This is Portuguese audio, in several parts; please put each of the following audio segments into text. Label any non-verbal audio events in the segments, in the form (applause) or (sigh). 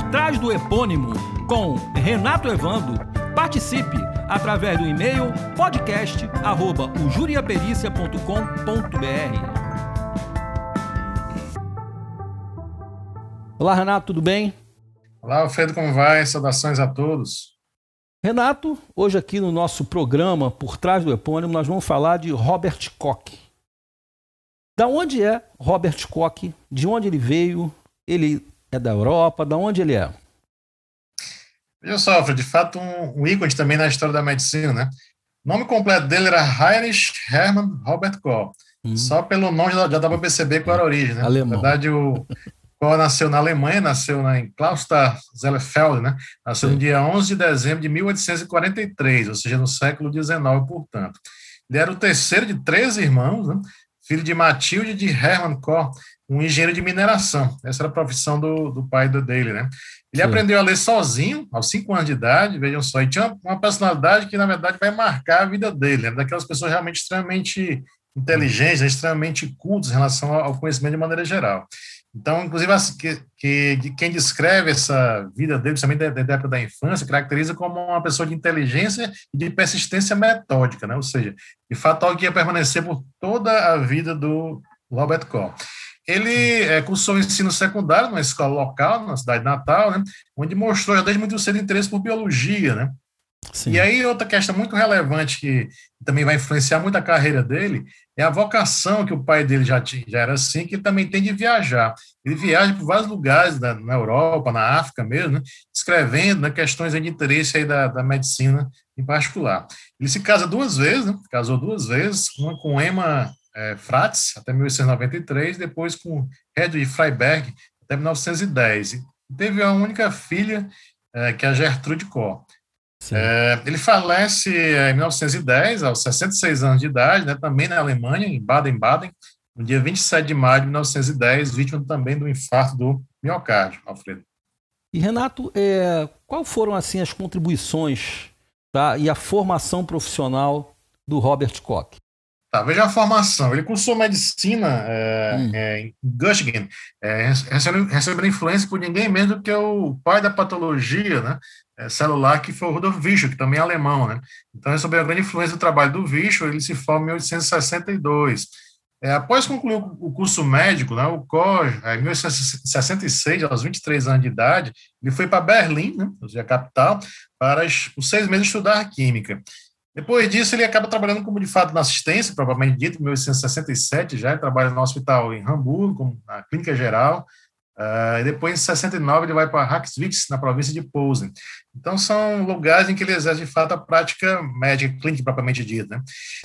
Por Trás do Epônimo, com Renato Evando. Participe através do e-mail podcast.ujuriapericia.com.br. Olá, Renato, tudo bem? Olá, Alfredo, como vai? Saudações a todos. Renato, hoje aqui no nosso programa Por Trás do Epônimo, nós vamos falar de Robert Koch. Da onde é Robert Koch? De onde ele veio? Ele é da Europa? Da onde ele é? Veja só, de fato, um, um ícone também na história da medicina, né? O nome completo dele era Heinrich Hermann Robert Koch. Hum. Só pelo nome já, já dá para perceber qual era a origem, né? Alemão. Na verdade, o, Koch nasceu na Alemanha, nasceu na, em Clausthal-Zellefeld, né? Nasceu Sim. no dia 11 de dezembro de 1843, ou seja, no século XIX, portanto. Ele era o terceiro de três irmãos, né? Filho de Matilde de Hermann Koch, um engenheiro de mineração. Essa era a profissão do, do pai dele, né? Ele Sim. aprendeu a ler sozinho, aos cinco anos de idade, vejam só, e tinha uma personalidade que, na verdade, vai marcar a vida dele, né? daquelas pessoas realmente extremamente inteligentes, extremamente cultas em relação ao conhecimento de maneira geral. Então, inclusive, que, que, quem descreve essa vida dele, principalmente da, da época da infância, caracteriza como uma pessoa de inteligência e de persistência metódica, né? ou seja, de fato, algo que ia permanecer por toda a vida do Robert Koch. Ele é, cursou ensino secundário numa escola local, na cidade natal, né? onde mostrou já desde muito cedo interesse por biologia, né? Sim. E aí, outra questão muito relevante que também vai influenciar muito a carreira dele é a vocação que o pai dele já, tinha, já era assim, que ele também tem de viajar. Ele viaja por vários lugares da, na Europa, na África mesmo, né, escrevendo né, questões de interesse aí da, da medicina em particular. Ele se casa duas vezes, né, casou duas vezes, uma com Emma é, Fratz, até 1893, depois com Hedwig Freiberg, até 1910. E teve a única filha, é, que é a Gertrude Koch. É, ele falece em 1910, aos 66 anos de idade, né, também na Alemanha, em Baden-Baden, no dia 27 de maio de 1910, vítima também do infarto do miocárdio, Alfredo. E Renato, é, qual foram assim as contribuições tá, e a formação profissional do Robert Koch? Tá, veja a formação. Ele cursou medicina é, hum. é, em Göttingen, é, recebendo, recebendo influência por ninguém menos do que o pai da patologia, né, é, celular, que foi o Rudolf Virchow, que também é alemão, né? Então, sobre a grande influência do trabalho do Virchow, ele se forma em 1862. É, após concluir o curso médico, né, o COR, é, em 1866, aos 23 anos de idade, ele foi para Berlim, né, a capital, para os seis meses estudar química. Depois disso, ele acaba trabalhando como, de fato, na assistência, provavelmente dito, em 1867 já, ele trabalha no hospital em Hamburgo, na clínica geral, Uh, e depois, em 69, ele vai para Haxwitz, na província de Posen. Então, são lugares em que ele exerce, de fato, a prática médica clínica propriamente dita. Né?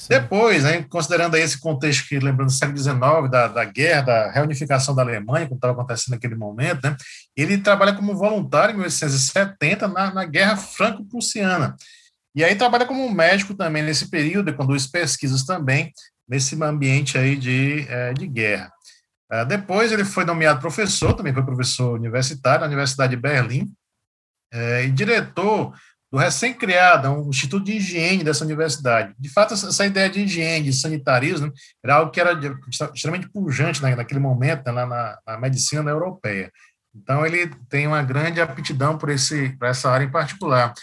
Depois, né, considerando esse contexto que, lembrando do século XIX, da, da guerra, da reunificação da Alemanha, como estava acontecendo naquele momento, né, ele trabalha como voluntário em 1870 na, na Guerra Franco-Prussiana. E aí trabalha como médico também nesse período, e conduz pesquisas também nesse ambiente aí de, é, de guerra. Ah, depois ele foi nomeado professor, também foi professor universitário na Universidade de Berlim, é, e diretor do recém-criado um Instituto de Higiene dessa universidade. De fato, essa ideia de higiene, de sanitarismo, era algo que era extremamente pujante naquele momento né, na, na, medicina europeia. Então, ele tem uma grande aptidão por, esse, por essa área em particular.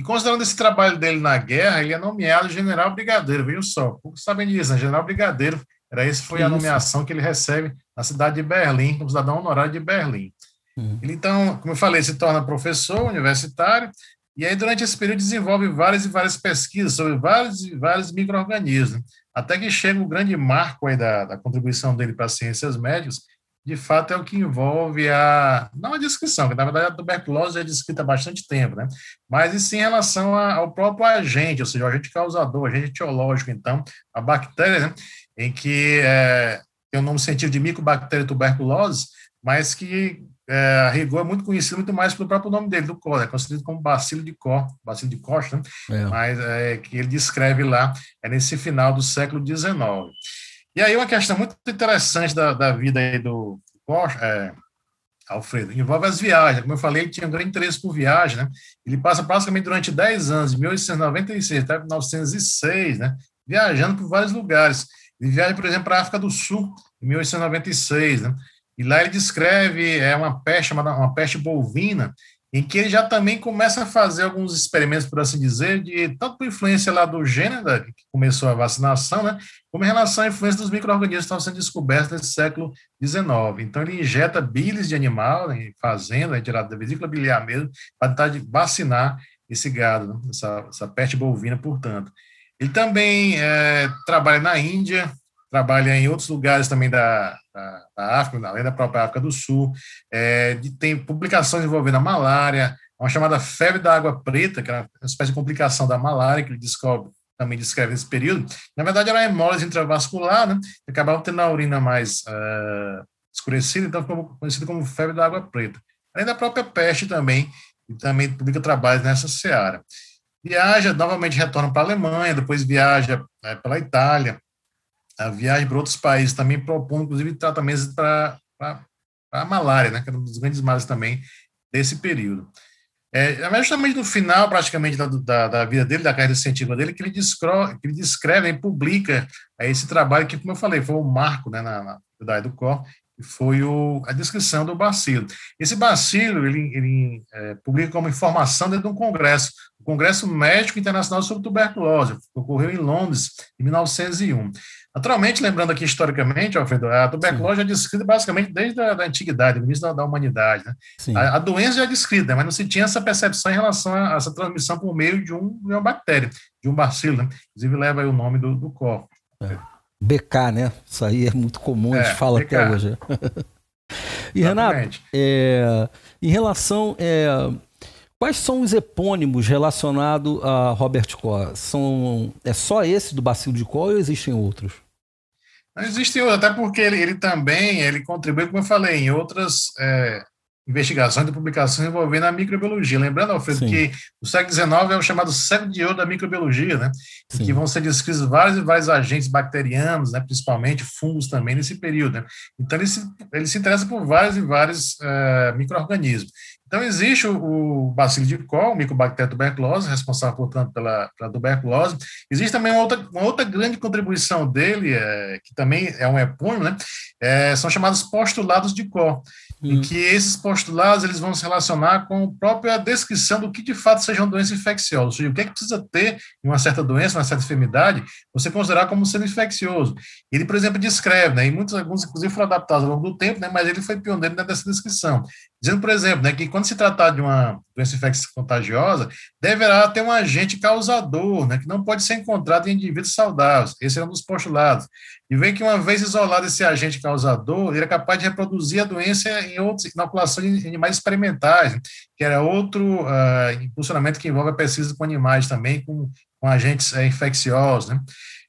E considerando esse trabalho dele na guerra, ele é nomeado general brigadeiro, viu só? Poucos sabem disso, né? general brigadeiro era esse foi a nomeação que ele recebe na cidade de Berlim, como cidadão honorário de Berlim. Uhum. Ele, então, como eu falei, se torna professor universitário, e aí, durante esse período, desenvolve várias e várias pesquisas sobre vários e vários micro-organismos, até que chega o grande marco aí da, da contribuição dele para as ciências médicas, de fato é o que envolve a, não a descrição, que na verdade a tuberculose é descrita há bastante tempo, né? mas sim em relação a, ao próprio agente, ou seja, o agente causador, o agente etiológico, então, a bactéria, né? em que é, tem o nome científico de Mycobacteria tuberculose, mas que é, a rigor é muito conhecido muito mais pelo próprio nome dele, do Koch, é conhecido como bacilo de Koch, bacilo de Koch, né? É. mas é, que ele descreve lá, é nesse final do século XIX. E aí uma questão muito interessante da, da vida aí do é, Alfredo, envolve as viagens. Como eu falei, ele tinha um grande interesse por viagem, né? Ele passa praticamente durante 10 anos, de 1896 até 1906, né? Viajando por vários lugares. Ele viaja, por exemplo, para a África do Sul, em 1896, né? E lá ele descreve é uma peste chamada uma peste bovina, em que ele já também começa a fazer alguns experimentos, por assim dizer, de tanto por influência lá do gênero, que começou a vacinação, né, como em relação à influência dos micro-organismos que estavam sendo descobertos nesse século XIX. Então, ele injeta bilis de animal, né, fazenda, retirada da vesícula biliar mesmo, para tentar vacinar esse gado, né, essa, essa peste bovina, portanto. Ele também é, trabalha na Índia, trabalha em outros lugares também da, da, da África, além da própria África do Sul, é, de, tem publicações envolvendo a malária, uma chamada febre da água preta, que é uma espécie de complicação da malária, que ele descobre, também descreve nesse período. Na verdade, era hemólise intravascular, né? Acabava tendo a urina mais uh, escurecida, então ficou conhecido como febre da água preta. Além da própria peste também, e também publica trabalhos nessa seara. Viaja, novamente retorna para a Alemanha, depois viaja né, pela Itália, a viagem para outros países, também propondo, inclusive, tratamentos para a malária, né, que era um dos grandes males também desse período. É, justamente no final, praticamente, da, da, da, vida dele, da carreira científica dele, que ele, descreve, que ele descreve e publica é, esse trabalho que, como eu falei, foi um marco né, na, na Cor, que foi o, a descrição do bacilo. Esse bacilo, ele, ele é, publica como informação dentro de um congresso, o Congresso Médico Internacional sobre Tuberculose, que ocorreu em Londres, em 1901. Naturalmente, lembrando aqui historicamente, Alfredo, a tuberculose Sim. é descrita basicamente desde a da antiguidade, no início da, da humanidade. Né? A, a, doença já é descrita, mas não se tinha essa percepção em relação a, a essa transmissão por meio de, um, de uma bactéria, de um bacilo. Né? Inclusive, leva o nome do, do corpo. É. BK, né? Isso aí é muito comum, a gente é, fala BK. até hoje. (laughs) e, Renato, é, em relação. É, Quais são os epônimos relacionados a Robert Koch? São, é só esse do bacilo de Koch ou existem outros? Não existem outros, até porque ele, ele, também ele contribui, como eu falei, em outras é, investigações e publicações envolvendo a microbiologia. Lembrando, Alfredo, Sim. que o século XIX é o chamado século de ouro da microbiologia, né? Sim. que vão ser descritos vários e vários agentes bacterianos, né? principalmente fungos também nesse período. Né? Então, ele se, ele se interessa por vários e vários uh, micro-organismos. Então, existe o, o bacilo de Koch, o micobactéria tuberculose, responsável, portanto, pela, pela tuberculose. Existe também uma outra, uma outra grande contribuição dele, é, que também é um epônimo, né? É, são chamados postulados de Koch em hum. que esses postulados eles vão se relacionar com a própria descrição do que de fato sejam doenças infecciosas, ou seja, o que é que precisa ter em uma certa doença, uma certa enfermidade, você considerar como sendo infeccioso. Ele, por exemplo, descreve, né, e muitos, alguns inclusive foram adaptados ao longo do tempo, né, mas ele foi pioneiro nessa descrição, dizendo, por exemplo, né, que quando se tratar de uma doença infecciosa contagiosa, deverá ter um agente causador, né, que não pode ser encontrado em indivíduos saudáveis. Esse é um dos postulados. E vem que uma vez isolado esse agente causador, ele é capaz de reproduzir a doença em outras inoculações em animais experimentais, que era outro uh, impulsionamento que envolve a pesquisa com animais também, com, com agentes uh, infecciosos, né?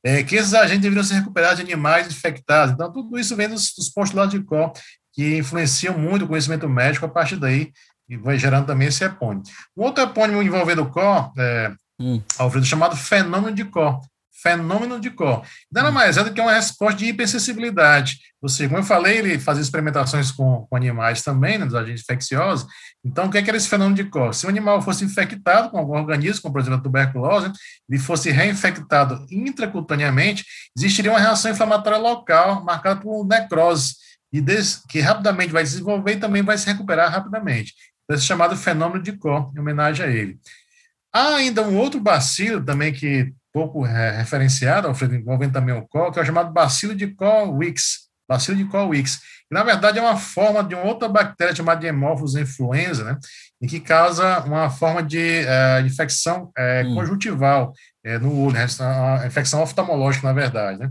É, que esses agentes deveriam ser recuperados de animais infectados. Então, tudo isso vem dos, dos postulados de Koch, que influenciam muito o conhecimento médico a partir daí, e vai gerando também esse epônimo. Um outro epônimo envolvendo Koch, é, hum. Alfredo, chamado fenômeno de Koch fenômeno de Koch. Nada hum. mais é do que uma resposta de hipersensibilidade. Ou seja, como eu falei, ele fazia experimentações com, com animais também, né, dos agentes infecciosos. Então, o que é, que era esse fenômeno de Koch? Se o animal fosse infectado com algum organismo, como por exemplo a tuberculose, ele fosse reinfectado intracutaneamente, existiria uma reação inflamatória local marcada por necrose, e desse, que rapidamente vai se desenvolver e também vai se recuperar rapidamente. Então, esse chamado fenômeno de Koch, em homenagem a ele. Há ainda um outro bacilo também que pouco é, referenciado, Alfredo, envolvendo também o col, que é o chamado bacilo de Colwicks, bacilo de que na verdade é uma forma de uma outra bactéria chamada de Haemophilus influenza, né, e que causa uma forma de uh, infecção uh, hum. conjuntival uh, no olho, né, uma infecção oftalmológica, na verdade, né.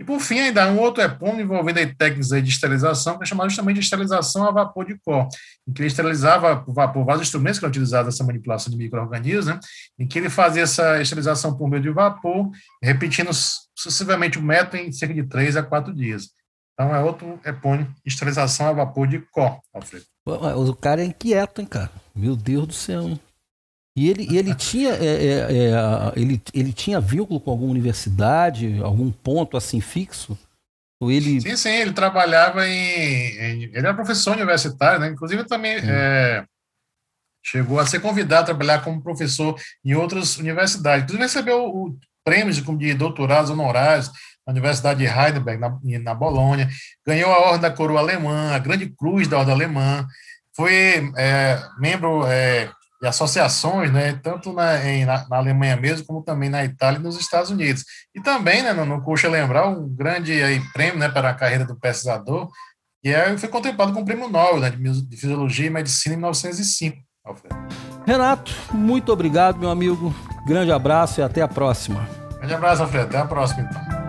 E, por fim, ainda um outro epônimo envolvendo técnicas de esterilização, que é chamado justamente de esterilização a vapor de cor, em que ele esterilizava por vapor vários instrumentos que eram utilizados nessa manipulação de micro-organismos, né, em que ele fazia essa esterilização por meio de vapor, repetindo sucessivamente o método em cerca de três a quatro dias. Então, é outro epônimo, esterilização a vapor de cor, Alfredo. O cara é inquieto, hein, cara? Meu Deus do céu, hein? E ele, ele, tinha, é, é, é, ele, ele tinha vínculo com alguma universidade, algum ponto assim fixo? Ou ele... Sim, sim, ele trabalhava em, em Ele era professor universitário, né? Inclusive também é, chegou a ser convidado a trabalhar como professor em outras universidades. Inclusive recebeu o prêmios de, de doutorados honorários na Universidade de Heidelberg, na, na Bolônia, ganhou a Ordem da Coroa Alemã, a Grande Cruz da Ordem Alemã, foi é, membro de associações, né, tanto na, em, na, na, Alemanha mesmo, como também na Itália e nos Estados Unidos. E também, né, no, no Cuxa lembrar, um grande aí, prêmio né, para a carreira do pesquisador, e é, foi contemplado com o prêmio Nobel né, de Fisiologia e Medicina em 1905. Alfredo. Renato, muito obrigado, meu amigo. Grande abraço e até a próxima. Grande abraço, Alfredo. Até a próxima, então.